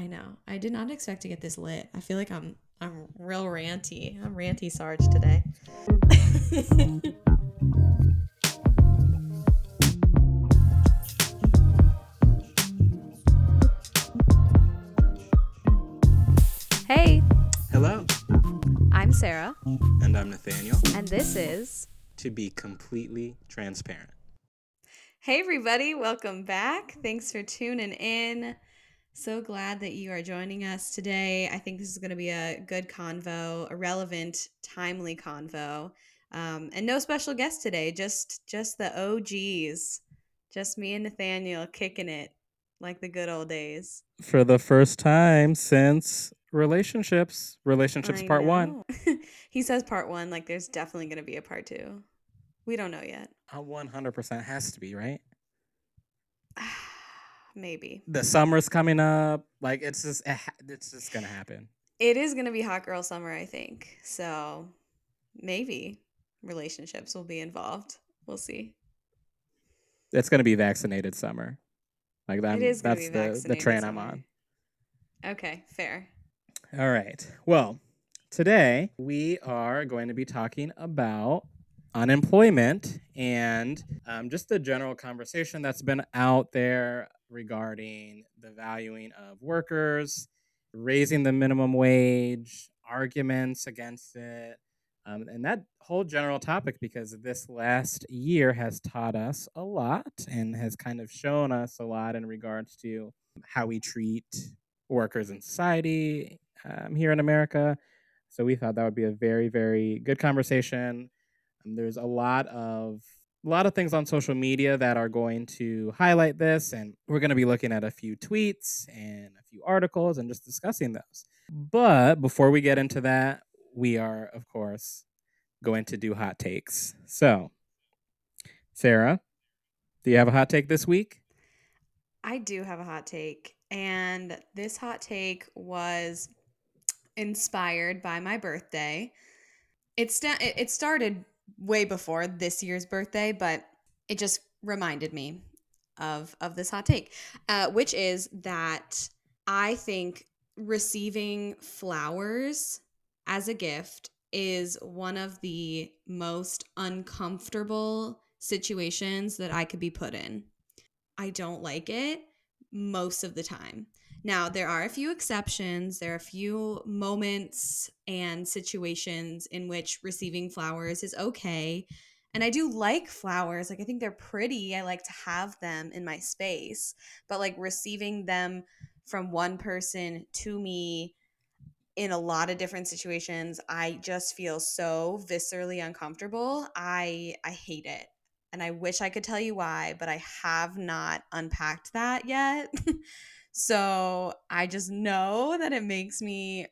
I know. I did not expect to get this lit. I feel like I'm I'm real ranty. I'm ranty Sarge today. hey, Hello, I'm Sarah, and I'm Nathaniel. and this is To be completely transparent. Hey, everybody, welcome back. Thanks for tuning in. So glad that you are joining us today. I think this is going to be a good convo, a relevant, timely convo. Um, and no special guest today, just just the OGs, just me and Nathaniel kicking it like the good old days. For the first time since relationships, relationships I part one. he says part one, like there's definitely going to be a part two. We don't know yet. A 100% has to be, right? Maybe. The summer's coming up. Like, it's just, it's just to happen. It is to be hot girl summer, I think. So maybe relationships will be involved. We'll see. It's to be vaccinated summer. Like, that, it is going to that's be the, the train I'm summer. on. Okay, fair. All right. Well, today we are going to be talking about unemployment and um, just the general conversation that's been out there regarding the valuing of workers, raising the minimum wage, arguments against it, um, and that whole general topic because this last year has taught us a lot and has kind of shown us a lot in regards to how we treat workers in society um, here in America. So we thought that would be a very, very good conversation. Um, there's a lot of a lot of things on social media that are going to highlight this, and we're going to be looking at a few tweets and a few articles and just discussing those. But before we get into that, we are, of course, going to do hot takes. So, Sarah, do you have a hot take this week? I do have a hot take. And this hot take was inspired by my birthday. It, it it started way before this year's birthday, but it just reminded me of of this hot take, uh, which is that I think receiving flowers as a gift is one of the most uncomfortable situations that I could be put in. I don't like it most of the time. Now, there are a few exceptions. There are a few moments and situations in which receiving flowers is okay. And I do like flowers. Like, I think they're pretty. I like to have them in my space. But, like, receiving them from one person to me in a lot of different situations, I just feel so viscerally uncomfortable. I I hate it. And I wish I could tell you why, but I have not unpacked that yet. so I just know that it makes me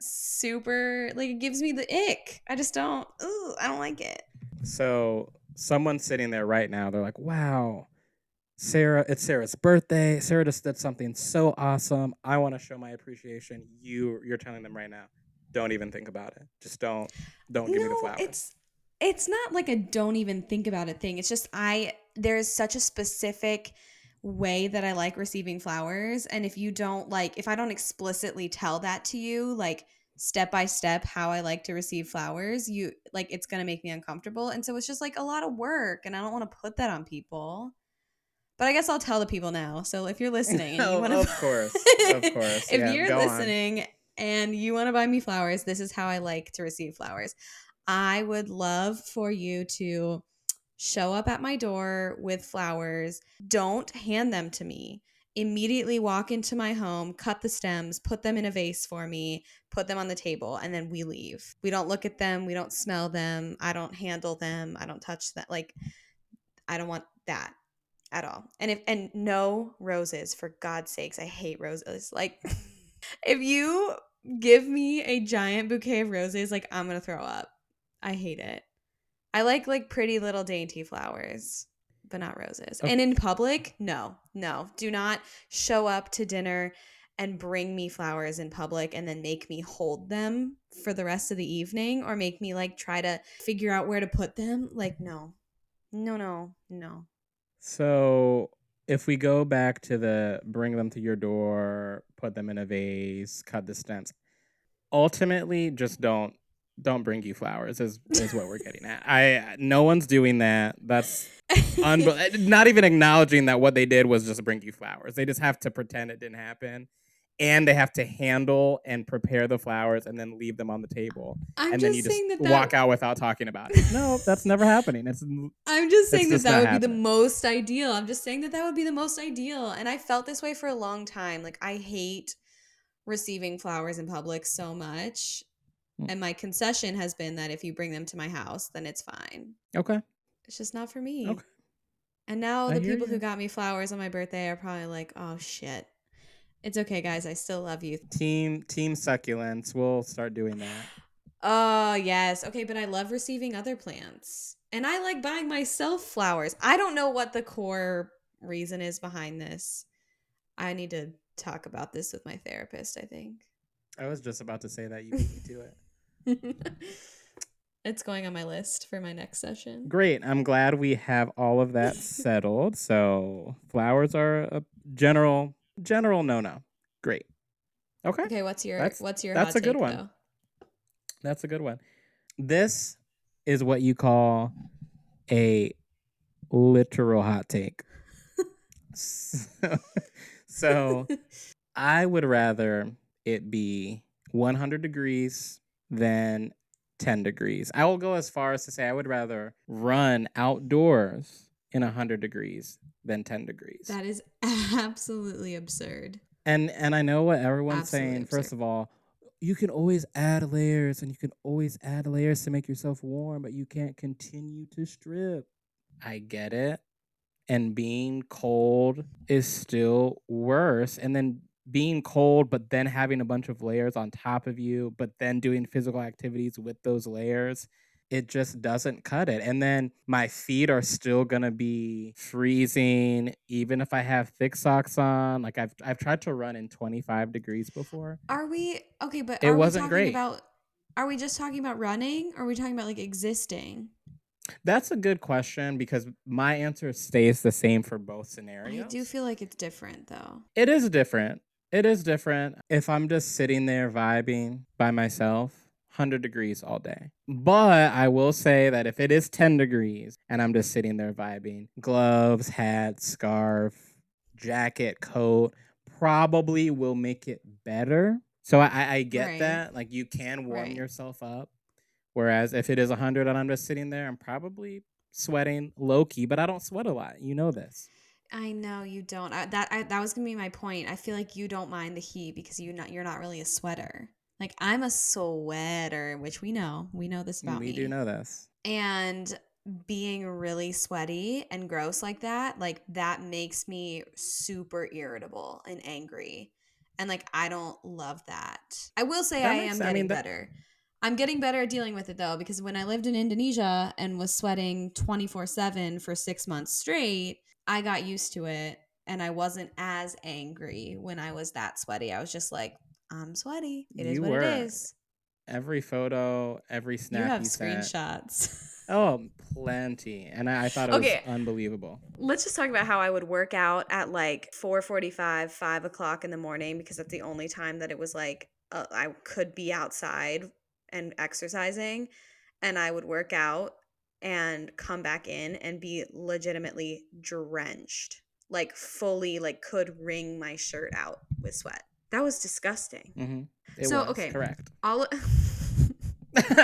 super like it gives me the ick. I just don't ooh, I don't like it. So, someone sitting there right now, they're like, wow, Sarah, it's Sarah's birthday. Sarah just did something so awesome. I want to show my appreciation. You, you're telling them right now, don't even think about it. Just don't, don't give me the No, flowers. It's it's not like a don't even think about it thing. It's just I there's such a specific way that I like receiving flowers and if you don't like if I don't explicitly tell that to you like step by step how I like to receive flowers, you like it's going to make me uncomfortable and so it's just like a lot of work and I don't want to put that on people. But I guess I'll tell the people now. So if you're listening and you Oh, want to of course, of course. if Yeah, you're go on. listening and you want to buy me flowers, this is how I like to receive flowers. I would love for you to show up at my door with flowers. Don't hand them to me. Immediately walk into my home, cut the stems, put them in a vase for me, put them on the table, and then we leave. We don't look at them. We don't smell them. I don't handle them. I don't touch them. Like, I don't want that at all. And if and no roses for God's sakes. I hate roses. Like if you give me a giant bouquet of roses, like I'm going to throw up. I hate it. I like like pretty little dainty flowers, but not roses. Okay. And in public, no. No. Do not show up to dinner and bring me flowers in public and then make me hold them for the rest of the evening or make me like try to figure out where to put them. Like no. No, no. No. So if we go back to the bring them to your door, put them in a vase, cut the stems, ultimately just don't don't bring you flowers is is what we're getting at. I no one's doing that. That's unbe- not even acknowledging that what they did was just bring you flowers. They just have to pretend it didn't happen. And they have to handle and prepare the flowers and then leave them on the table. I'm and just then you just that, that walk out without talking about it. No, that's never happening. It's I'm just saying that that would be the most ideal. I'm just saying that that would be the most ideal. And I felt this way for a long time. Like I hate receiving flowers in public so much. Mm. And my concession has been that if you bring them to my house, then it's fine. okay. It's just not for me. Okay. And now I the hear people who got me flowers on my birthday are probably like, "Oh shit." It's okay, guys. I still love you. Team Team Succulents. We'll start doing that. Oh, yes. Okay, but I love receiving other plants. And I like buying myself flowers. I don't know what the core reason is behind this. I need to talk about this with my therapist, I think. I was just about to say that you beat me to it. it's going on my list for my next session. Great. I'm glad we have all of that settled. So flowers are a general general no no. Great. Okay. Okay, what's your That's- what's your that's a good one. though? That's a good one. This is what you call a literal hot take. so, so I would rather it be 100 degrees than 10 degrees. I will go as far as to say I would rather run outdoors in 100 degrees than 10 degrees. That is absolutely absurd. And and I know what everyone's Absolutely saying. First of all, you can always add layers and you can always add layers to make yourself warm, but you can't continue to strip. I get it. And being cold is still worse. And then being cold, but then having a bunch of layers on top of you, but then doing physical activities with those layers, it just doesn't cut it. And then my feet are still gonna be freezing, even if I have thick socks on. Like I've I've tried to run in 25 degrees before. Are we okay? But It are wasn't we talking great. about? Are we just talking about running? Or are we talking about like existing? That's a good question because my answer stays the same for both scenarios. I do feel like it's different though. It is different. It is different. If I'm just sitting there vibing by myself, 100 degrees all day. But I will say that if it is 10 degrees and I'm just sitting there vibing, gloves, hat, scarf, jacket, coat probably will make it better. So I, I- get Right. that. Like you can warm Right. yourself up. Whereas if it is 100 and I'm just sitting there, I'm probably sweating low key, but I don't sweat a lot. You know this. I know you don't. I, that I, that was gonna be my point. I feel like you don't mind the heat because you not you're not really a sweater. Like I'm a sweater, which we know. We know this about we me. do know this. and being really sweaty and gross like that like that makes me super irritable and angry and like i don't love that i will say That i am I getting mean, that- better i'm getting better at dealing with it though because when i lived in indonesia and was sweating 24-7 for six months straight i got used to it and i wasn't as angry when i was that sweaty i was just like i'm sweaty It is You what were. it is Every photo, every snap you have sent- screenshots Oh, plenty. And I, I thought it Okay. was unbelievable. let's just talk about how I would work out at like 4:45, 5 o'clock in the morning because that's the only time that it was like uh, I could be outside and exercising, and I would work out and come back in and be legitimately drenched, like fully, like could wring my shirt out with sweat. That was disgusting. hmm It So, was, okay. correct. All.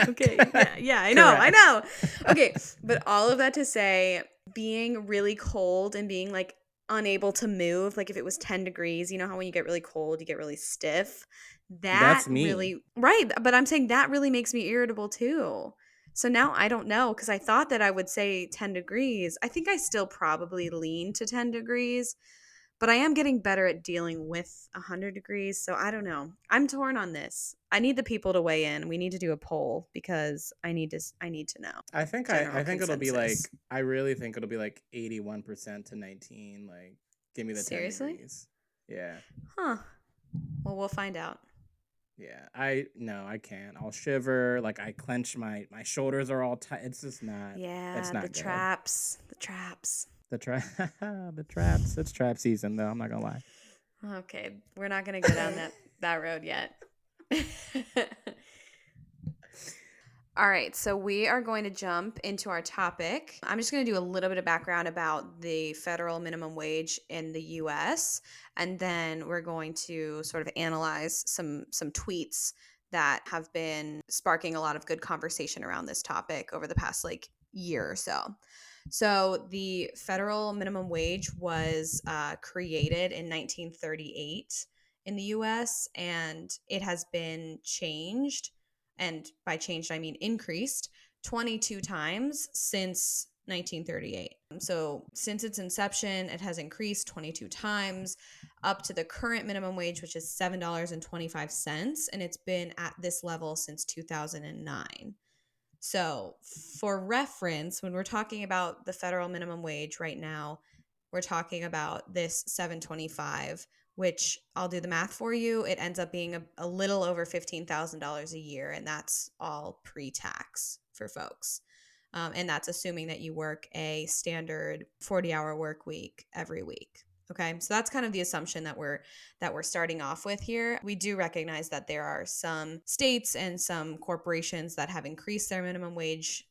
okay yeah yeah i know i know okay but all of that to say being really cold and being like unable to move like if it was 10 degrees you know how when you get really cold you get really stiff that That's me. really right but i'm saying that really makes me irritable too so now i don't know because i thought that i would say 10 degrees i think i still probably lean to 10 degrees but i am getting better at dealing with 100 degrees so i don't know i'm torn on this i need the people to weigh in we need to do a poll because i need to I need to know I think I, I think it'll be like. I really think it'll be like eighty one percent to nineteen. Like give me the Seriously? 10 degrees. Yeah. huh well we'll find out Yeah. I no, I can't. I'll shiver. Like I clench my my shoulders are all tight. It's just not yeah it's not the good. traps the traps The trap, the traps. It's trap season, though. I'm not gonna lie. Okay, we're not gonna go down that that road yet. All right, so we are going to jump into our topic. I'm just going to do a little bit of background about the federal minimum wage in the US and then we're going to sort of analyze some some tweets that have been sparking a lot of good conversation around this topic over the past like year or so. So, the federal minimum wage was uh, created in 1938 in the US and it has been changed and by changed I mean increased 22 times since 1938. So, since its inception, it has increased 22 times up to the current minimum wage, which is $7.25. And it's been at this level since 2009. So, for reference, when we're talking about the federal minimum wage right now, we're talking about this 725 which I'll do the math for you, it ends up being a, a little over $15,000 a year. And that's all pre tax for folks. Um, and that's assuming that you work a standard 40 hour work week every week. Okay, so that's kind of the assumption that we're that we're starting off with here. We do recognize that there are some states and some corporations that have increased their minimum wage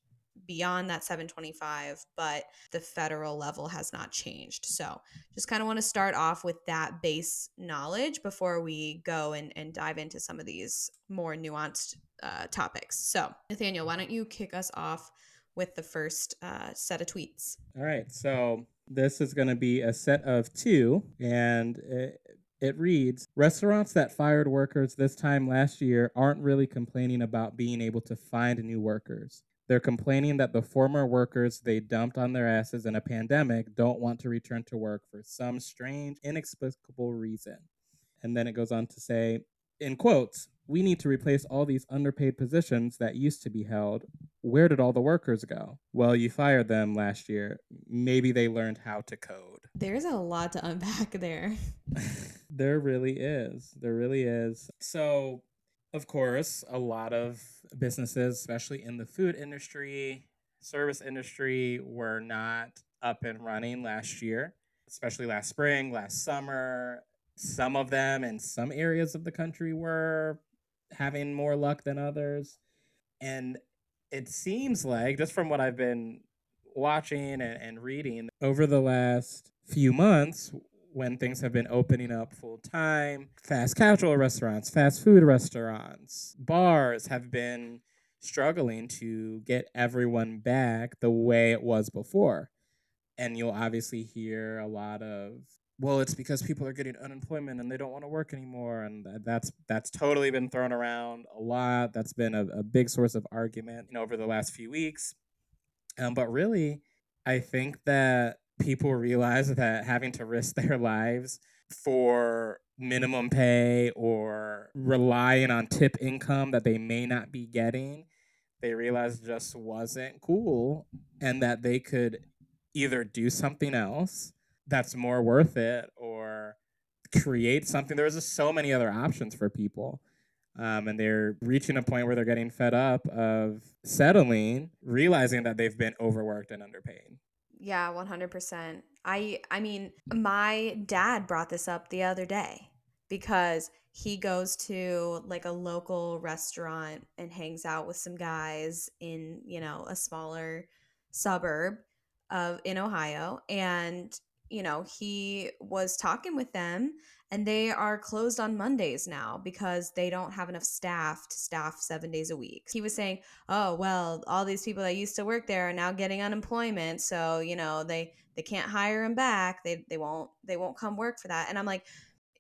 beyond that 725 but the federal level has not changed. So just kind of want to start off with that base knowledge before we go and, and dive into some of these more nuanced uh, topics. So nathaniel why don't you kick us off with the first uh, set of tweets? All right so this is going to be a set of two and it, it reads Restaurants that fired workers this time last year aren't really complaining about being able to find new workers. They're complaining that the former workers they dumped on their asses in a pandemic don't want to return to work for some strange, inexplicable reason. And then it goes on to say, in quotes, we need to replace all these underpaid positions that used to be held. Where did all the workers go? Well, you fired them last year. Maybe they learned how to code. There's a lot to unpack there. there really is. There really is. So, of course, a lot of businesses, especially in the food industry, service industry, were not up and running last year, especially last spring, last summer. Some of them in some areas of the country were having more luck than others. And it seems like, just from what I've been watching and, and reading over the last few months, when things have been opening up full time. Fast casual restaurants, fast food restaurants, bars have been struggling to get everyone back the way it was before. And you'll obviously hear a lot of, well, it's because people are getting unemployment and they don't want to work anymore. And that's that's totally been thrown around a lot. That's been a, a big source of argument you know, over the last few weeks. Um, but really, I think that people realize that having to risk their lives for minimum pay or relying on tip income that they may not be getting, they realized just wasn't cool and that they could either do something else that's more worth it or create something. There was just so many other options for people. Um, and they're reaching a point where they're getting fed up of settling, realizing that they've been overworked and underpaid. Yeah, 100%. I I mean, mm. my dad brought this up the other day because he goes to like a local restaurant and hangs out with some guys in, you know, a smaller suburb of in Ohio and you know, he was talking with them and they are closed on Mondays now because they don't have enough staff to staff seven days a week. He was saying, "Oh well, all these people that used to work there are now getting unemployment, so you know they they can't hire them back. They they won't they won't come work for that." And I'm like,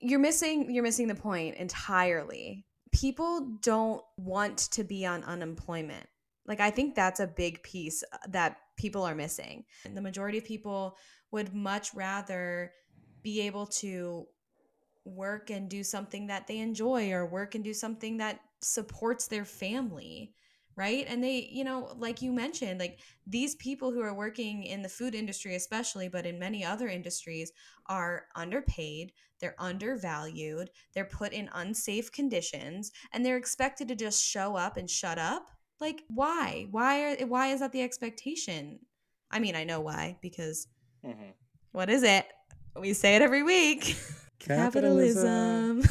"You're missing you're missing the point entirely. People don't want to be on unemployment. Like I think that's a big piece uh, that people are missing. The majority of people would much rather be able to work and do something that they enjoy or work and do something that supports their family right and they you know like you mentioned like these people who are working in the food industry especially but in many other industries are underpaid they're undervalued they're put in unsafe conditions and they're expected to just show up and shut up like why why are why is that the expectation i mean i know why because Mhm. What is it? We say it every week. Capitalism.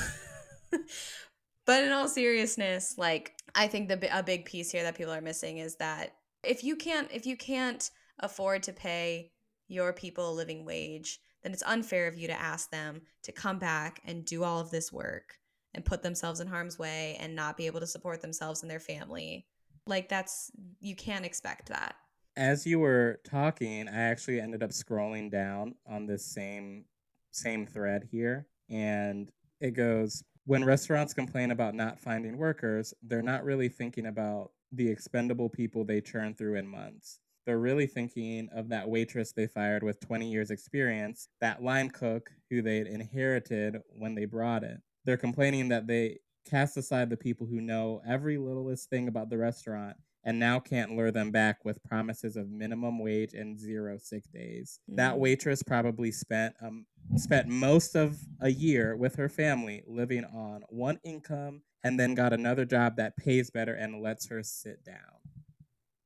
but in all seriousness, like I think the a big piece here that people are missing is that if you can't if you can't afford to pay your people a living wage, then it's unfair of you to ask them to come back and do all of this work and put themselves in harm's way and not be able to support themselves and their family. Like that's you can't expect that. As you were talking, I actually ended up scrolling down on this same same thread here and it goes when restaurants complain about not finding workers, they're not really thinking about the expendable people they churn through in months. They're really thinking of that waitress they fired with 20 years experience, that line cook who they'd inherited when they brought it. They're complaining that they cast aside the people who know every littlest thing about the restaurant and now can't lure them back with promises of minimum wage and zero sick days. That Mm. waitress probably spent um, spent most of a year with her family living on one income and then got another job that pays better and lets her sit down.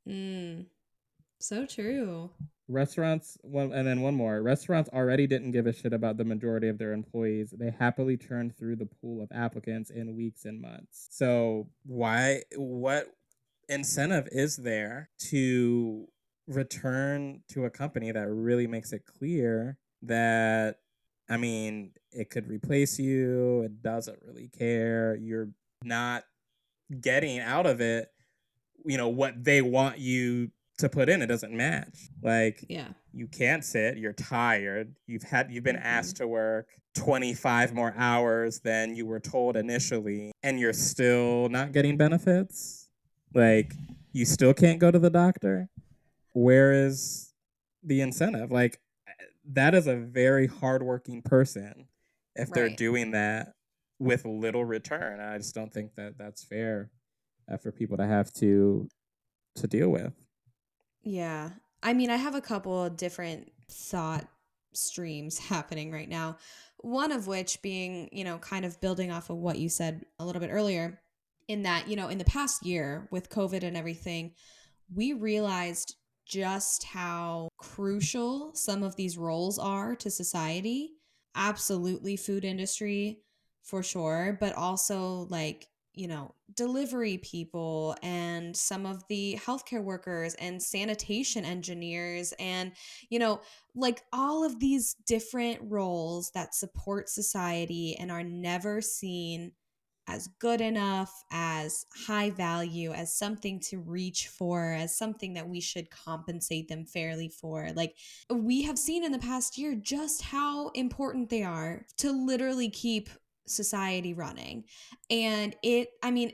Mm. So true. Restaurants, one, and then one more. Restaurants already didn't give a shit about the majority of their employees. They happily churned through the pool of applicants in weeks and months. So why? What incentive is there to return to a company that really makes it clear that I mean, it could replace you. It doesn't really care. You're not getting out of it, you know, what they want you to put in. It doesn't match. Like Yeah. you can't sit, you're tired. You've had you've been Mhm. asked to work 25 more hours than you were told initially and you're still not getting benefits. Like you still can't go to the doctor. Where is the incentive? Like that is a very hardworking person if they're doing that with little return. I just don't think that that's fair uh, for people to have to to deal with. Yeah. I mean, I have a couple of different thought streams happening right now. One of which being, you know, kind of building off of what you said a little bit earlier, in that, you know, in the past year with COVID and everything, we realized just how crucial some of these roles are to society. Absolutely, food industry for sure, but also like you know, delivery people and some of the healthcare workers and sanitation engineers and, you know, like all of these different roles that support society and are never seen as good enough, as high value, as something to reach for, as something that we should compensate them fairly for. Like, we have seen in the past year just how important they are to literally keep society running. And it, I mean,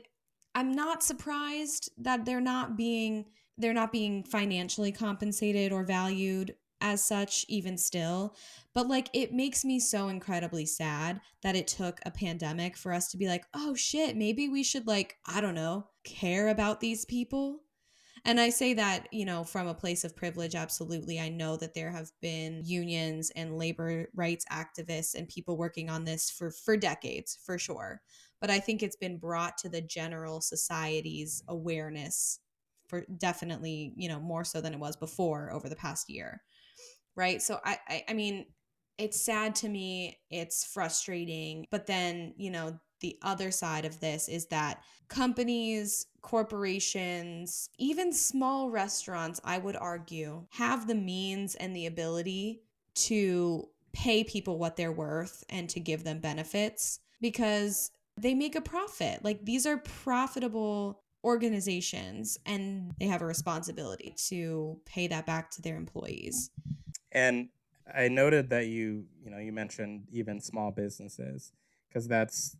I'm not surprised that they're not being they're not being financially compensated or valued as such even still but like it makes me so incredibly sad that it took a pandemic for us to be like oh shit maybe we should like i don't know care about these people and I say that, you know, from a place of privilege, absolutely. I know that there have been unions and labor rights activists and people working on this for, for decades, for sure. But I think it's been brought to the general society's awareness for definitely, you know, more so than it was before over the past year. Right. So I, I, I mean, it's sad to me, it's frustrating. But then, you know, the other side of this is that companies, corporations, even small restaurants, I would argue, have the means and the ability to pay people what they're worth and to give them benefits because they make a profit. Like these are profitable organizations and they have a responsibility to pay that back to their employees. And I noted that you, you know, you mentioned even small businesses because that's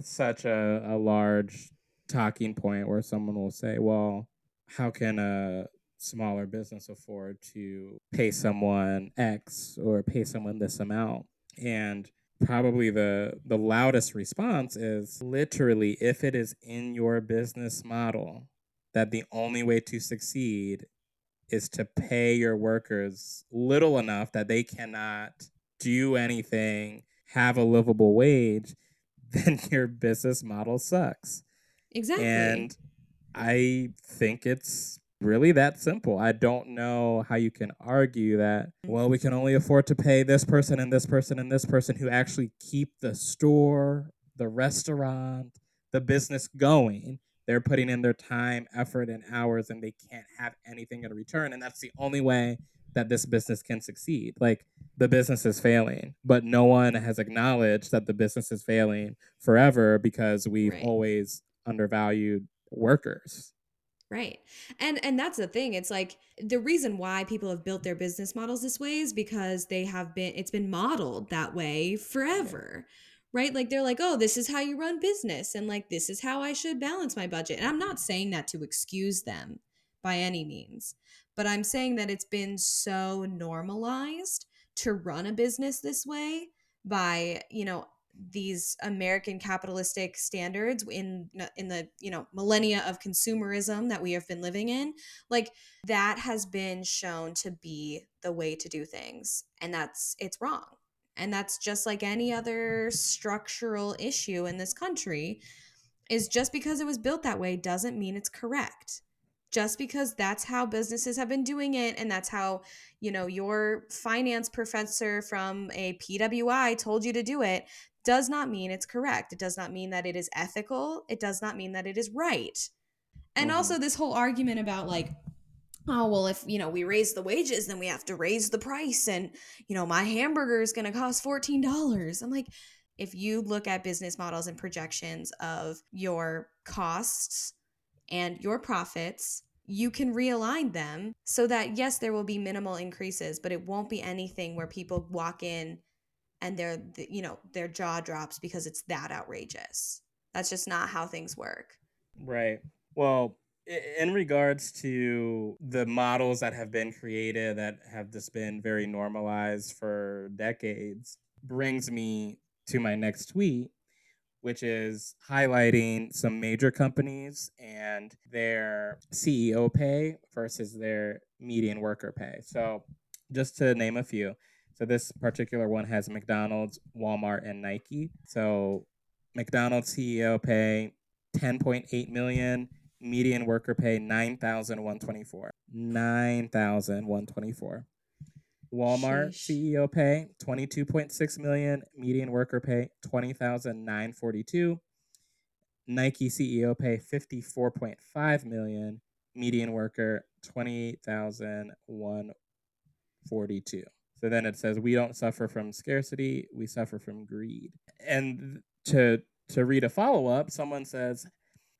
such a, a large talking point where someone will say, well, how can a smaller business afford to pay someone X or pay someone this amount? And probably the the loudest response is literally if it is in your business model that the only way to succeed is to pay your workers little enough that they cannot do anything, have a livable wage, then your business model sucks. Exactly. And I think it's really that simple. I don't know how you can argue that, well, we can only afford to pay this person and this person and this person who actually keep the store, the restaurant, the business going. They're putting in their time, effort, and hours, and they can't have anything in return. And that's the only way that this business can succeed. Like the business is failing, but no one has acknowledged that the business is failing forever because we've Right. always undervalued workers. Right. And and that's the thing. It's like the reason why people have built their business models this way is because they have been it's been modeled that way forever. Right? Like they're like, "Oh, this is how you run business and like this is how I should balance my budget." And I'm not saying that to excuse them by any means, but I'm saying that it's been so normalized to run a business this way by, you know, these American capitalistic standards in in the you know millennia of consumerism that we have been living in, like that has been shown to be the way to do things, and that's it's wrong, and that's just like any other structural issue in this country. Is just because it was built that way doesn't mean it's correct. Just because that's how businesses have been doing it, and that's how you know your finance professor from a PWI told you to do it does not mean it's correct. It does not mean that it is ethical. It does not mean that it is right. And Mhm. also, this whole argument about like, oh, well, if, you know, we raise the wages, then we have to raise the price. And, you know, my hamburger is going to cost $14. I'm like, if you look at business models and projections of your costs and your profits, you can realign them so that, yes, there will be minimal increases, but it won't be anything where people walk in and their th- you know their jaw drops because it's that outrageous that's just not how things work Right. Well, in regards to the models that have been created that have just been very normalized for decades, brings me to my next tweet, which is highlighting some major companies and their CEO pay versus their median worker pay. So, just to name a few. So, this particular one has McDonald's, Walmart, and Nike. So, McDonald's CEO pay 10.8 million median worker pay 9124 9124 walmart Sheesh. ceo pay 22.6 million. Median worker pay 20942 nike ceo pay 54.5 million. Median worker 28142 so then it says we don't suffer from scarcity we suffer from greed. And to to read a follow-up someone says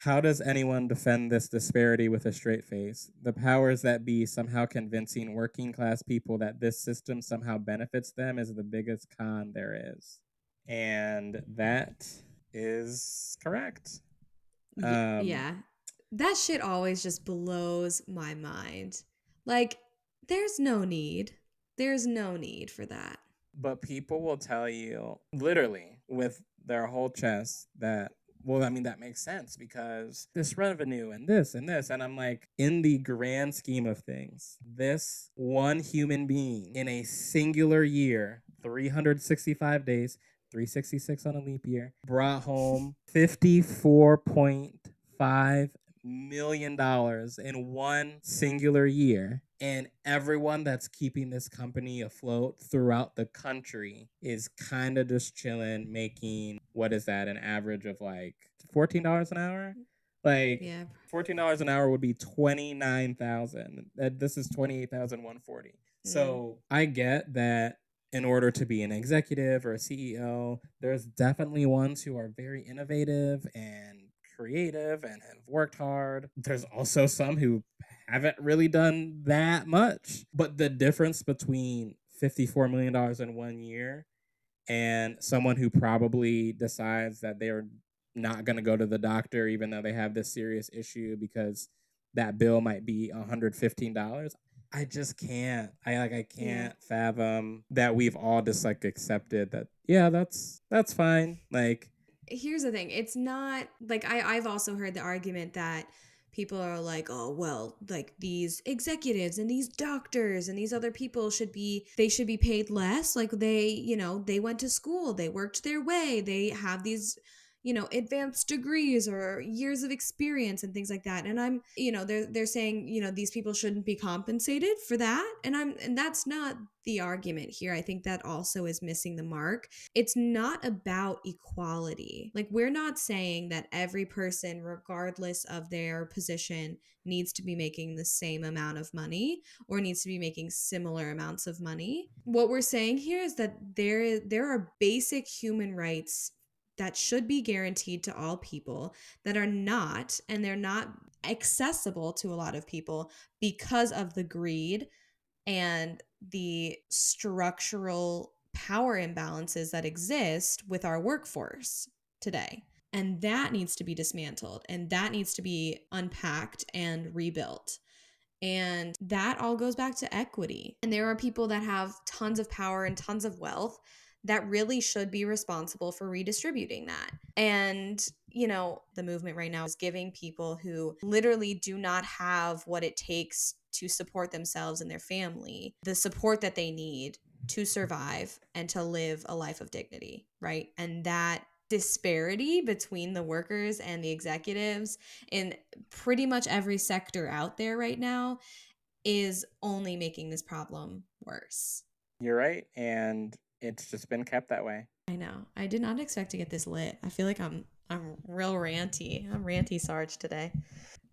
how does anyone defend this disparity with a straight face? The powers that be somehow convincing working class people that this system somehow benefits them is the biggest con there is. And that is correct. Um, yeah. That shit always just blows my mind. Like there's no need. There's no need for that. But people will tell you literally with their whole chest that well i mean that makes sense because this revenue and this and this and i'm like in the grand scheme of things this one human being in a singular year 365 days 366 on a leap year brought home 54.5 million dollars in one singular year and everyone that's keeping this company afloat throughout the country is kind of just chilling making what is that an average of like $14 an hour? Like yeah. $14 an hour would be 29000 that this is 28140 so mm. i get that in order to be an executive or a ceo there's definitely ones who are very innovative and creative and have worked hard. There's also some who haven't really done that much but the difference between 54 million dollars in one year and someone who probably decides that they're not going to go to the doctor even though they have this serious issue because that bill might be $115 i just can't. I like i can't fathom that we've all just like accepted that yeah that's that's fine like here's the thing it's not like I, i've also heard the argument that people are like oh well like these executives and these doctors and these other people should be they should be paid less. Like they you know they went to school they worked their way they have these you know advanced degrees or years of experience and things like that. And i'm you know they're they're saying you know these people shouldn't be compensated for that. And i'm and that's not the argument here. I think that also is missing the mark. It's not about equality. Like we're not saying that every person regardless of their position needs to be making the same amount of money or needs to be making similar amounts of money. What we're saying here is that there there are basic human rights that should be guaranteed to all people that are not, and they're not accessible to a lot of people because of the greed and the structural power imbalances that exist with our workforce today. And that needs to be dismantled and that needs to be unpacked and rebuilt. And that all goes back to equity. And there are people that have tons of power and tons of wealth that really should be responsible for redistributing that. And, you know, the movement right now is giving people who literally do not have what it takes to support themselves and their family the support that they need to survive and to live a life of dignity, right? And that disparity between the workers and the executives in pretty much every sector out there right now is only making this problem worse. You're right. And it's just been kept that way. I know. I did not expect to get this lit. I feel like I'm I'm real ranty. I'm ranty Sarge today.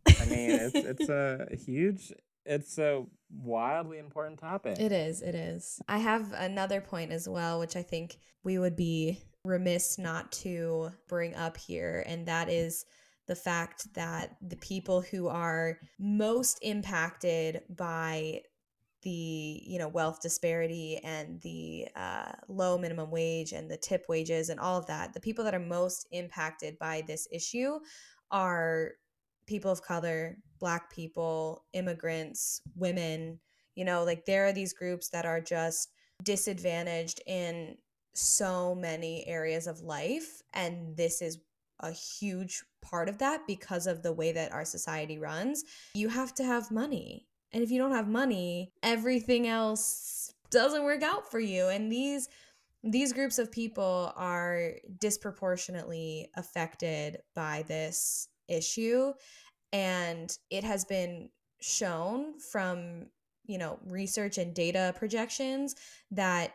I mean, it's it's a huge it's a wildly important topic. It is. It is. I have another point as well, which I think we would be remiss not to bring up here, and that is the fact that the people who are most impacted by the you know wealth disparity and the uh, low minimum wage and the tip wages and all of that the people that are most impacted by this issue are people of color black people immigrants women you know like there are these groups that are just disadvantaged in so many areas of life and this is a huge part of that because of the way that our society runs. You have to have money and if you don't have money, everything else doesn't work out for you. And these these groups of people are disproportionately affected by this issue and it has been shown from you know research and data projections that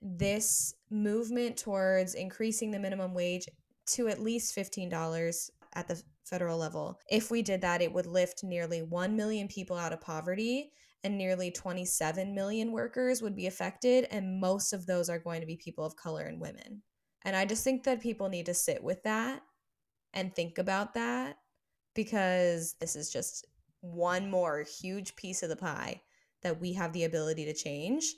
this movement towards increasing the minimum wage to at least $15 at the federal level. If we did that, it would lift nearly 1 million people out of poverty and nearly 27 million workers would be affected. And most of those are going to be people of color and women. And I just think that people need to sit with that and think about that because this is just one more huge piece of the pie that we have the ability to change.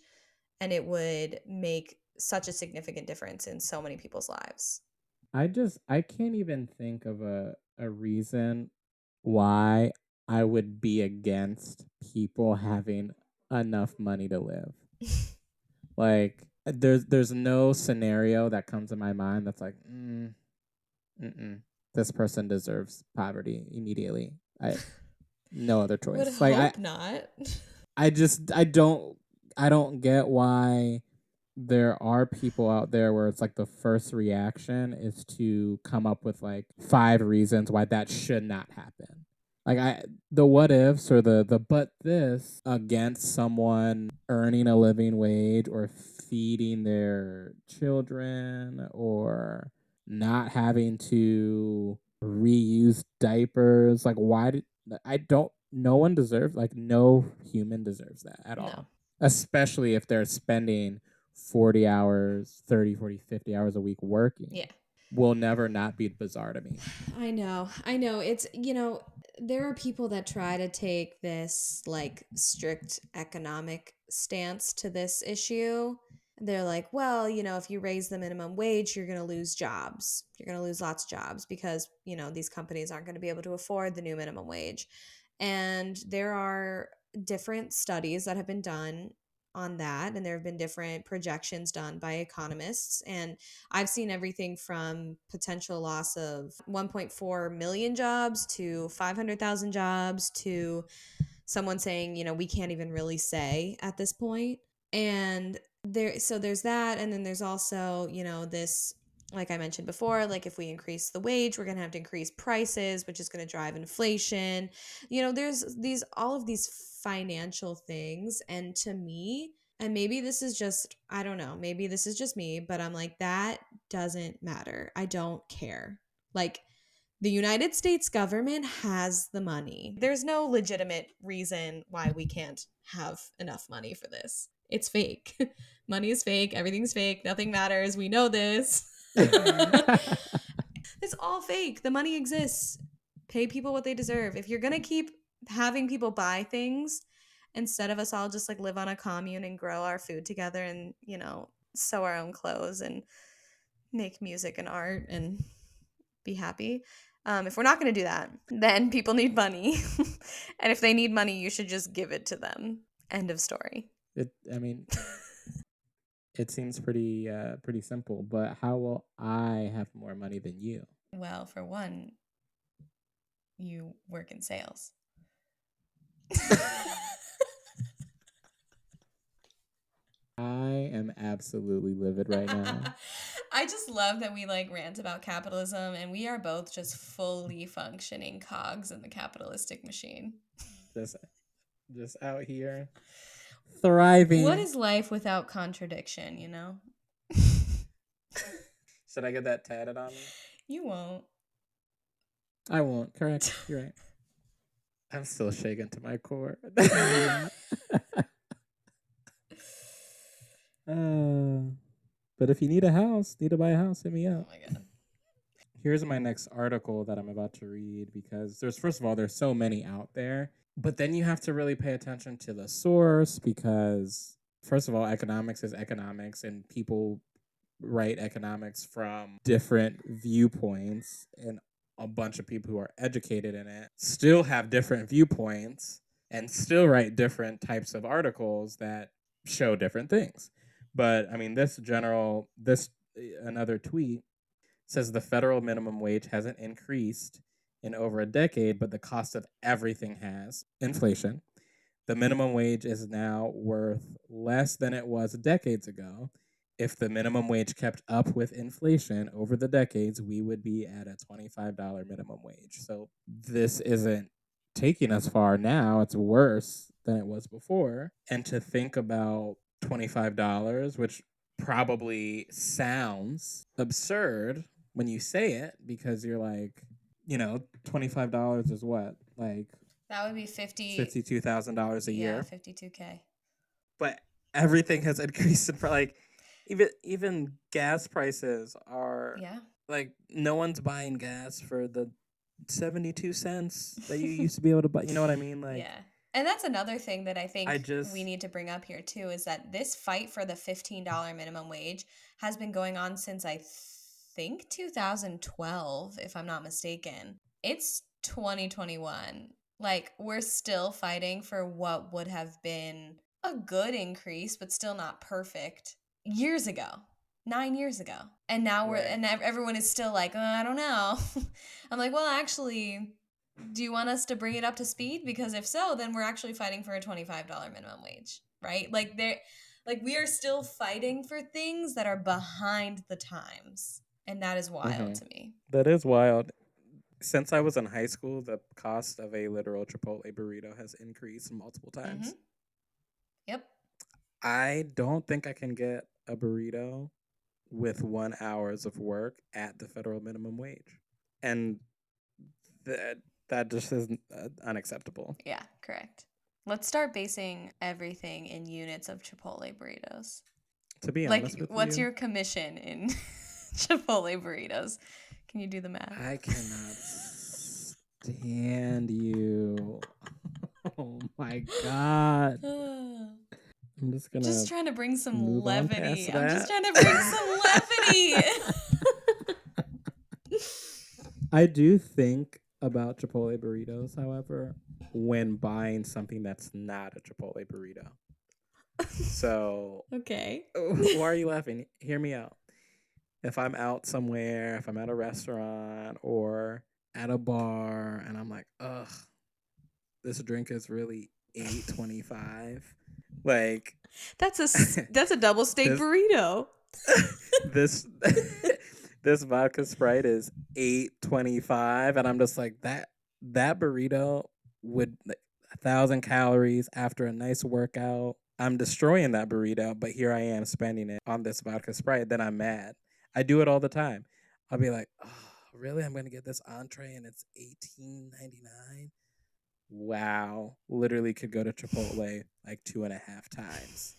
And it would make such a significant difference in so many people's lives. I just I can't even think of a a reason why I would be against people having enough money to live. like there's there's no scenario that comes to my mind that's like mm, this person deserves poverty immediately. I no other choice. Would like hope I not. I just I don't I don't get why there are people out there where it's like the first reaction is to come up with like five reasons why that should not happen. Like I the what ifs or the the but this against someone earning a living wage or feeding their children or not having to reuse diapers like why did I don't no one deserves like no human deserves that at all. Especially if they're spending 40 hours 30 40 50 hours a week working yeah. will never not be bizarre to me. I know i know it's you know there are people that try to take this like strict economic stance to this issue. They're like well you know if you raise the minimum wage you're going to lose jobs. You're going to lose lots of jobs because you know these companies aren't going to be able to afford the new minimum wage. And there are different studies that have been done on that and there have been different projections done by economists and i've seen everything from potential loss of 1.4 million jobs to 500,000 jobs to someone saying you know we can't even really say at this point. And there so there's that and then there's also you know this like I mentioned before, like if we increase the wage, we're going to have to increase prices, which is going to drive inflation. You know, there's these all of these financial things and to me, and maybe this is just I don't know, maybe this is just me, but I'm like that doesn't matter. I don't care. Like the United States government has the money. There's no legitimate reason why we can't have enough money for this. It's fake. money is fake. Everything's fake. Nothing matters. We know this. it's all fake. The money exists. Pay people what they deserve. If you're to keep having people buy things instead of us all just like live on a commune and grow our food together and, you know, sew our own clothes and make music and art and be happy. Um, if we're not going to do that, then people need money. and if they need money, you should just give it to them. End of story. It, I mean, it seems pretty uh, pretty simple. But how will I have more money than you? Well, for one, you work in sales. I am absolutely livid right now. I just love that we like rant about capitalism and we are both just fully functioning cogs in the capitalistic machine. Just just out here thriving. What is life without contradiction, you know? Should I get that tatted on me? You won't. I won't. Correct. You're right. I'm still shaken to my core. uh, but if you need a house, need to buy a house, hit me up. Oh my god. Here's my next article that I'm about to read because there's first of all there's so many out there, but then you have to really pay attention to the source because first of all economics is economics and people write economics from different viewpoints and a bunch of people who are educated in it still have different viewpoints and still write different types of articles that show different things. But I mean, this general, this another tweet says the federal minimum wage hasn't increased in over a decade, but the cost of everything has inflation. The minimum wage is now worth less than it was decades ago. If the minimum wage kept up with inflation over the decades, we would be at a $25 minimum wage. So this isn't taking us far now. It's worse than it was before. And to think about $25, which probably sounds absurd when you say it because you're like, you know, $25 is what? Like That would be 50 $52,000 a year. yeah, year. 52k. But everything has increased in for like even even gas prices are Yeah. like no one's buying gas for the 72 cents that you used to be able to buy. You know what I mean? Like yeah. And that's another thing that I think I just- we need to bring up here too is that this fight for the $15 minimum wage has been going on since I think 2012 if I'm not mistaken. It's 2021. Like we're still fighting for what would have been a good increase but still not perfect years ago. 9 years ago. And now we're Right. and everyone is still like, "Uh, I don't know. I'm like, well, actually, do you want us to bring it up to speed? Because if so, then we're actually fighting for a $25 minimum wage, right? Like there like we are still fighting for things that are behind the times. And that is wild Mhm. to me. That is wild. Since I was in high school, the cost of a literal Chipotle burrito has increased multiple times. Mhm. Yep. I don't think I can get a burrito with one hours of work at the federal minimum wage, and that that just is uh, unacceptable. Yeah, correct. Let's start basing everything in units of Chipotle burritos. To be like honest with what's you, your commission in Chipotle burritos? Can you do the math? I cannot stand you. Oh my god! I'm just gonna. just trying to bring some move on past levity. I'm just trying to bring some levity. I do think about Chipotle burritos, however, when buying something that's not a Chipotle burrito. So, okay. why are you laughing? Hear me out. If I'm out somewhere, if I'm at a restaurant or at a bar, and I'm like, ugh, this drink is really eight twenty five. Like That's a that's a double steak This- burrito. this, this vodka sprite is eight twenty five, and I'm just like that. That burrito would like, a thousand calories after a nice workout. I'm destroying that burrito, but here I am spending it on this vodka sprite. Then I'm mad. I do it all the time. I'll be like, oh, really? I'm gonna get this entree and it's eighteen ninety nine. Wow, literally could go to Chipotle like two and a half times.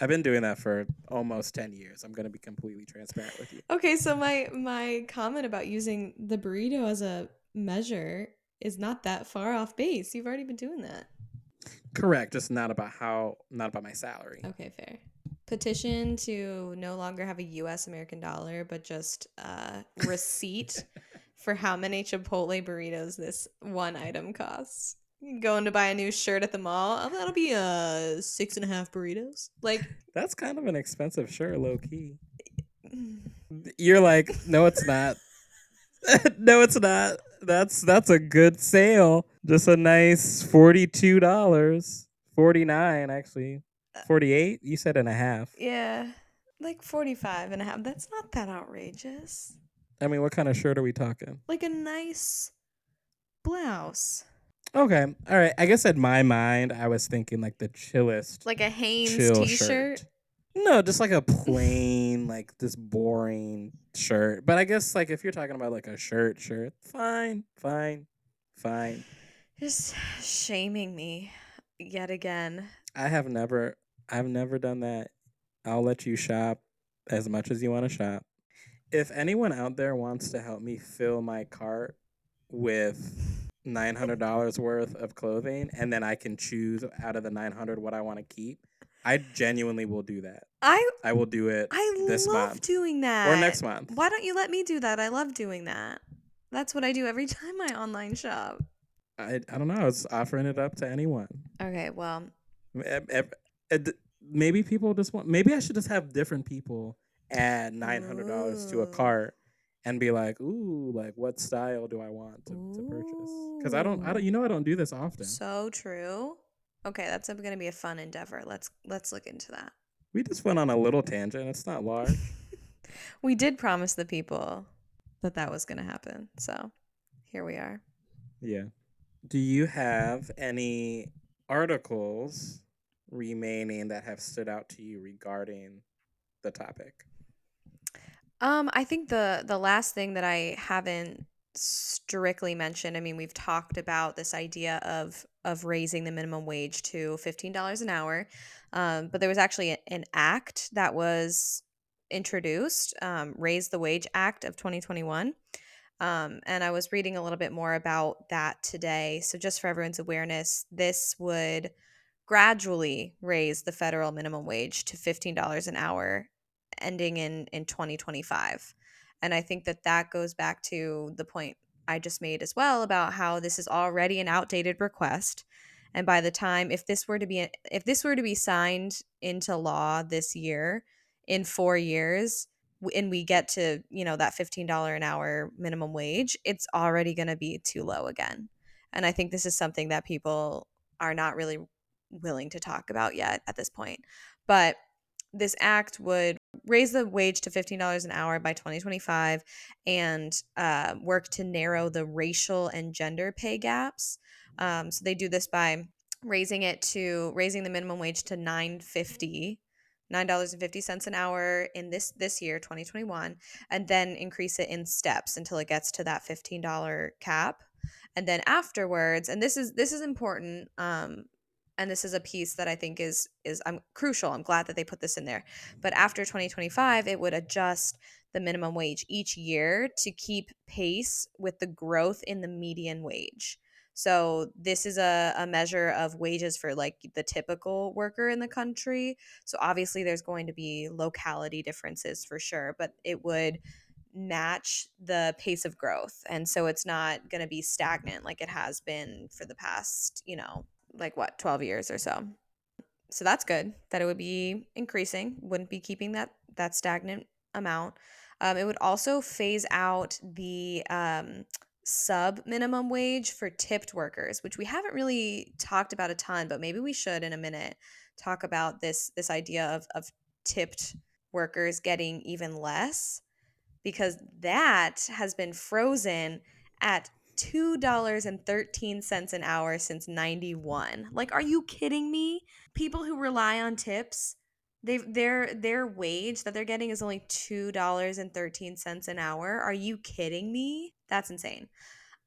I've been doing that for almost 10 years. I'm going to be completely transparent with you. Okay, so my my comment about using the burrito as a measure is not that far off base. You've already been doing that. Correct, just not about how not about my salary. Okay, fair. Petition to no longer have a US American dollar but just a receipt for how many Chipotle burritos this one item costs. Going to buy a new shirt at the mall. Oh, that'll be uh six and a half burritos. Like That's kind of an expensive shirt, low key. You're like, no, it's not. no, it's not. That's that's a good sale. Just a nice forty-two dollars, forty-nine actually, Uh, forty-eight. You said and a half. Yeah, like 45 and a half. That's not that outrageous. I mean, what kind of shirt are we talking? Like a nice blouse. Okay, all right. I guess in my mind, I was thinking like the chillest Like a Hanes t-shirt. shirt. No, just like a plain, like this boring shirt. But I guess like if you're talking about like a shirt, shirt, fine, fine, fine. Just shaming me yet again. I have never, I've never done that. I'll let you shop as much as you want to shop. If anyone out there wants to help me fill my cart with nine hundred dollars worth of clothing, and then I can choose out of the nine hundred what I want to keep, I genuinely will do that. I I will do it I this love month doing that. or next month. Why don't you let me do that? I love doing that. That's what I do every time I online shop. I, I don't know. I was offering it up to anyone. Okay, well, Ev- ev- ed- Maybe people just want. Maybe I should just have different people add nine hundred dollars to a mm. cart and be like, "Ooh, like what style do I want to, to purchase?" Because I don't, I don't. You know, I don't do this often. so true. Okay, that's going to be a fun endeavor. Let's let's look into that. we just went on a little tangent. It's not large. We did promise the people that that was going to happen. So, here we are. yeah. Do you have any articles remaining that have stood out to you regarding the topic? Um, I think the the last thing that I haven't strictly mentioned, I mean, we've talked about this idea of of raising the minimum wage to fifteen dollars an hour, um, but there was actually an act that was introduced, um, Raise the Wage Act of 2021. Um, and I was reading a little bit more about that today. So, just for everyone's awareness, this would gradually raise the federal minimum wage to $15 an hour ending in in 2025 and i think that that goes back to the point i just made as well about how this is already an outdated request and by the time if this were to be if this were to be signed into law this year in 4 years and we get to you know that $15 an hour minimum wage it's already going to be too low again. And i think this is something that people are not really willing to talk about yet at this point. But this act would raise the wage to $15 an hour by 2025 and uh, work to narrow the racial and gender pay gaps. Um, so they do this by raising it to raising the minimum wage to 950 $9.50 an hour in this this year 2021 and then increase it in steps until it gets to that $15 cap and then afterwards and this is this is important um, and this is a piece that I think is is I'm crucial. I'm glad that they put this in there. But after 2025, it would adjust the minimum wage each year to keep pace with the growth in the median wage. So this is a, a measure of wages for like the typical worker in the country. So obviously there's going to be locality differences for sure, but it would match the pace of growth. And so it's not going to be stagnant like it has been for the past, you know, like what 12 years or so so that's good that it would be increasing wouldn't be keeping that that stagnant amount um, it would also phase out the um, sub minimum wage for tipped workers which we haven't really talked about a ton but maybe we should in a minute talk about this this idea of, of tipped workers getting even less because that has been frozen at $2.13 an hour since 91. Like are you kidding me? People who rely on tips, they their their wage that they're getting is only $2.13 an hour. Are you kidding me? That's insane.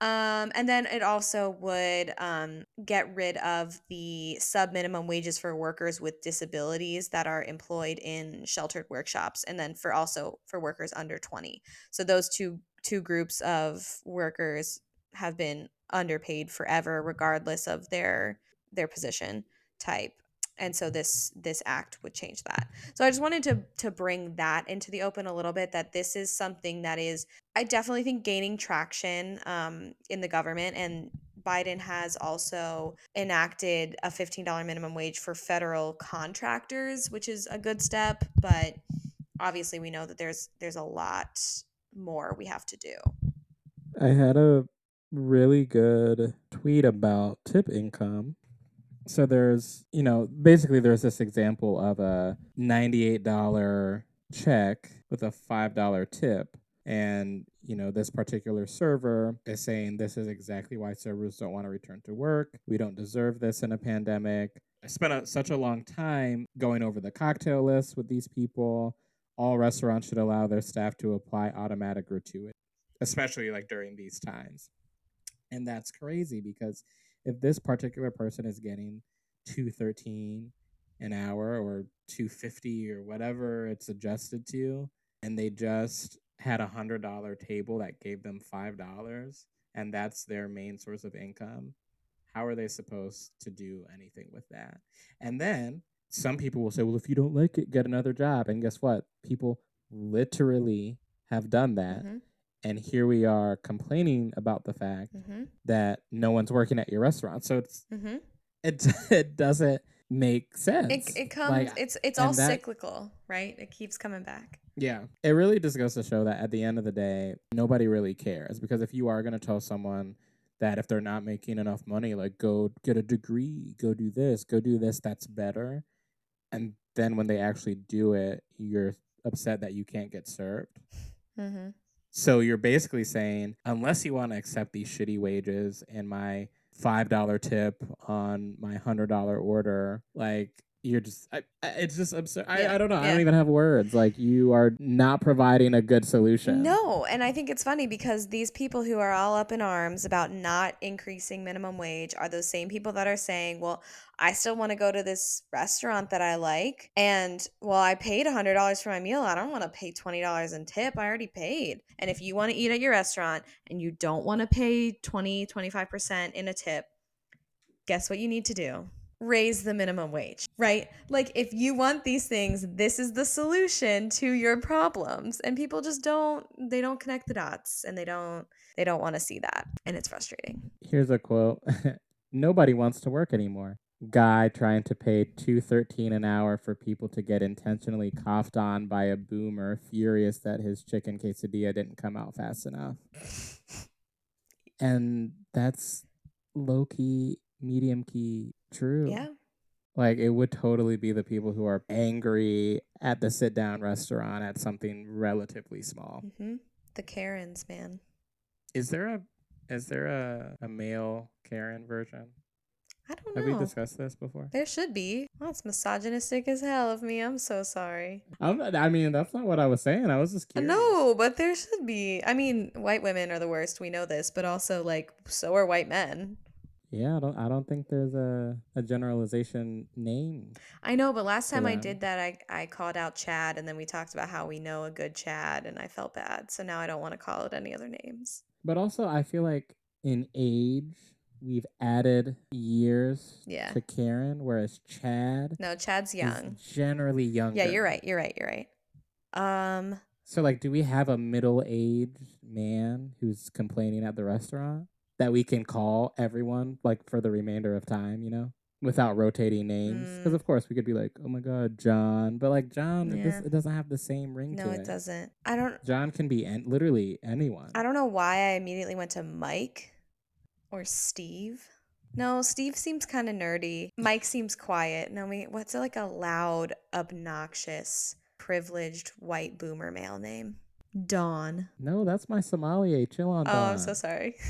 Um, and then it also would um, get rid of the sub minimum wages for workers with disabilities that are employed in sheltered workshops, and then for also for workers under 20. So those two two groups of workers have been underpaid forever, regardless of their their position type and so this this act would change that. So i just wanted to to bring that into the open a little bit that this is something that is i definitely think gaining traction um, in the government and biden has also enacted a $15 minimum wage for federal contractors which is a good step but obviously we know that there's there's a lot more we have to do. I had a really good tweet about tip income so there's, you know, basically there's this example of a $98 check with a $5 tip. And, you know, this particular server is saying this is exactly why servers don't want to return to work. We don't deserve this in a pandemic. I spent a, such a long time going over the cocktail list with these people. All restaurants should allow their staff to apply automatic gratuity, especially like during these times. And that's crazy because if this particular person is getting 213 an hour or 250 or whatever it's adjusted to and they just had a hundred dollar table that gave them five dollars and that's their main source of income how are they supposed to do anything with that? And then some people will say well if you don't like it get another job. And guess what? People literally have done that. Mm-hmm and here we are complaining about the fact mm-hmm. that no one's working at your restaurant. So it's mm-hmm. it it doesn't make sense. It, it comes. Like, it's it's all that, cyclical, right? It keeps coming back. Yeah, it really just goes to show that at the end of the day, nobody really cares because if you are going to tell someone that if they're not making enough money, like go get a degree, go do this, go do this, that's better, and then when they actually do it, you're upset that you can't get served. Mm-hmm. So you're basically saying, unless you want to accept these shitty wages and my $5 tip on my $100 order, like you're just I, it's just absurd I, I don't know yeah. i don't even have words. Like you are not providing a good solution. No and i think it's funny because these people who are all up in arms about not increasing minimum wage are those same people that are saying well i still want to go to this restaurant that i like and well i paid $100 for my meal i don't want to pay $20 in tip i already paid. And if you want to eat at your restaurant and you don't want to pay 20 25% in a tip guess what you need to do raise the minimum wage, right? Like if you want these things, this is the solution to your problems. And people just don't they don't connect the dots and they don't they don't want to see that and it's frustrating. Here's a quote. Nobody wants to work anymore. Guy trying to pay 213 an hour for people to get intentionally coughed on by a boomer furious that his chicken quesadilla didn't come out fast enough. and that's low key medium key true. Yeah. Like it would totally be the people who are angry at the sit down restaurant at something relatively small. Mm-hmm. The Karens, man. Is there a is there a, a male Karen version? I don't know. Have we discussed this before? There should be. That's misogynistic as hell of me. I'm so sorry. I'm, I mean, that's not what I was saying. I was just curious. No, but there should be. I mean, white women are the worst. We know this, but also like so are white men. Yeah, I don't. I don't think there's a, a generalization name. I know, but last time I did that, I I called out Chad, and then we talked about how we know a good Chad, and I felt bad. So now I don't want to call it any other names. But also, I feel like in age, we've added years yeah. to Karen, whereas Chad. No, Chad's young. generally younger. Yeah, you're right. You're right. You're right. Um. So, like, do we have a middle-aged man who's complaining at the restaurant? That we can call everyone like for the remainder of time, you know, without rotating names. Because mm. of course we could be like, oh my god, John, but like John, yeah. it, does, it, doesn't have the same ring. No, it, it doesn't. I don't. John can be en- literally anyone. I don't know why I immediately went to Mike or Steve. No, Steve seems kind of nerdy. Mike seems quiet. No, me, what's it like a loud, obnoxious, privileged white boomer male name? Don. No, that's my sommelier. Chill on. Oh, Don. I'm so sorry.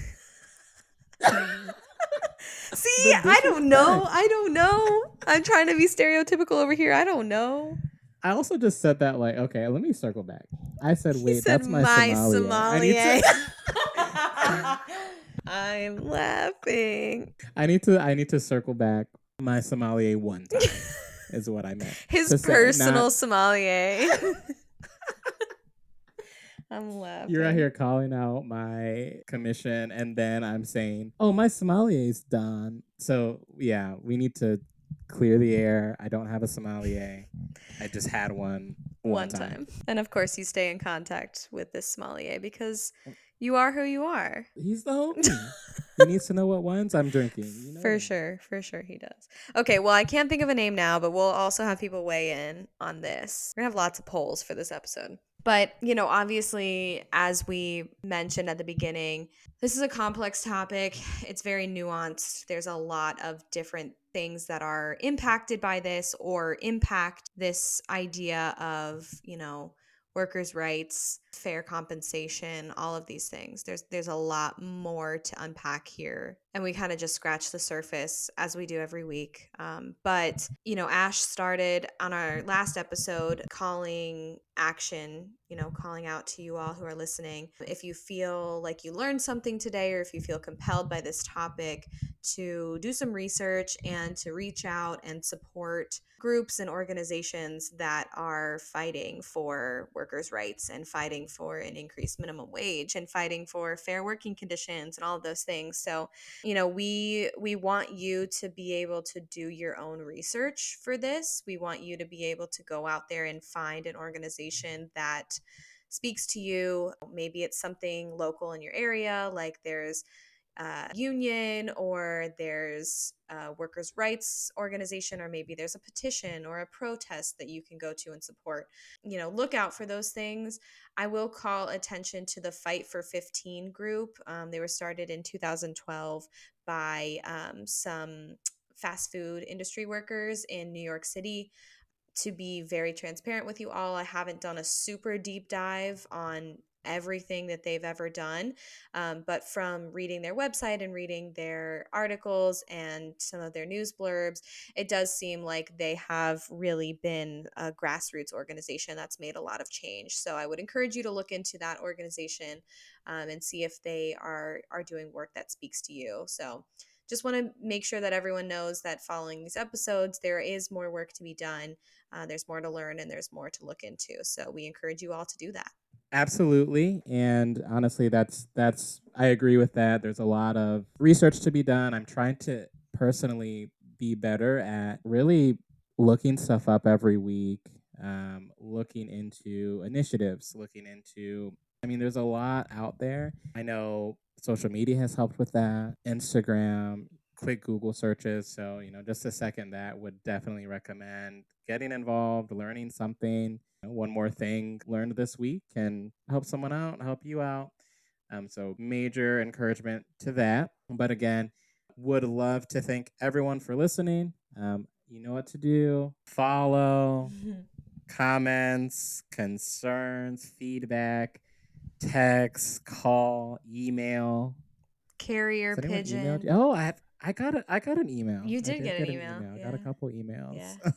See, I don't know. I don't know. I'm trying to be stereotypical over here. I don't know. I also just said that like, okay, let me circle back. I said, wait, said that's my, my sommelier. I need sommelier. to, I'm laughing. I need to, I need to circle back. My sommelier one time is what I meant. His To say personal not- sommelier. I'm laughing. You're out here calling out my commission, and then I'm saying, "Oh, my sommelier's done." So yeah, we need to clear the air. I don't have a sommelier. I just had one one time. And of course, you stay in contact with this sommelier because oh. you are who you are. He's the homie. he needs to know what wines I'm drinking. You know For that. sure, for sure he does. Okay, well, I can't think of a name now, but we'll also have people weigh in on this. We're gonna have lots of polls for this episode. But, you know, obviously, as we mentioned at the beginning, this is a complex topic. It's very nuanced. There's a lot of different things that are impacted by this or impact this idea of, you know, workers' rights, fair compensation, all of these things. There's there's a lot more to unpack here, and we kind of just scratch the surface as we do every week. Um, but you know, Ash started on our last episode calling action. You know, calling out to you all who are listening. If you feel like you learned something today, or if you feel compelled by this topic, to do some research and to reach out and support groups and organizations that are fighting for workers' rights and fighting for an increased minimum wage and fighting for fair working conditions and all of those things. So, you know, we we want you to be able to do your own research for this. We want you to be able to go out there and find an organization that speaks to you. Maybe it's something local in your area, like there's uh, union or there's a workers' rights organization or maybe there's a petition or a protest that you can go to and support. You know look out for those things. I will call attention to the fight for 15 group. Um, they were started in 2012 by um, some fast food industry workers in new york city. To be very transparent with you all i haven't done a super deep dive on everything that they've ever done. Um, but from reading their website and reading their articles and some of their news blurbs, it does seem like they have really been a grassroots organization that's made a lot of change. So I would encourage you to look into that organization um, and see if they are are doing work that speaks to you. So just want to make sure that everyone knows that following these episodes, there is more work to be done. Uh, there's more to learn and there's more to look into. So we encourage you all to do that. Absolutely, and honestly, that's that's I agree with that. There's a lot of research to be done. I'm trying to personally be better at really looking stuff up every week, um, looking into initiatives, looking into. I mean, there's a lot out there. I know social media has helped with that. Instagram, quick Google searches. So, you know, just a second that would definitely recommend getting involved, learning something. You know, one more thing learned this week can help someone out, help you out. Um, so, major encouragement to that. But again, would love to thank everyone for listening. Um, you know what to do. Follow, comments, concerns, feedback, text, call, email. Carrier pigeon. emailed? Oh, I have, I got a, I got an email. You I did get an email, I got a couple emails. Yeah.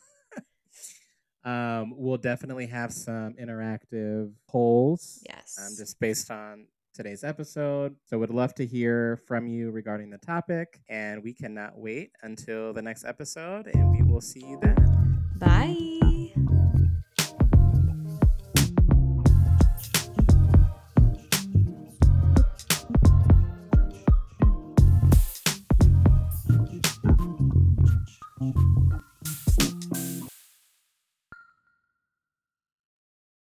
um, we'll definitely have some interactive polls. Yes. Um, just based on today's episode. So we'd love to hear from you regarding the topic, and we cannot wait until the next episode, and we will see you then. Bye.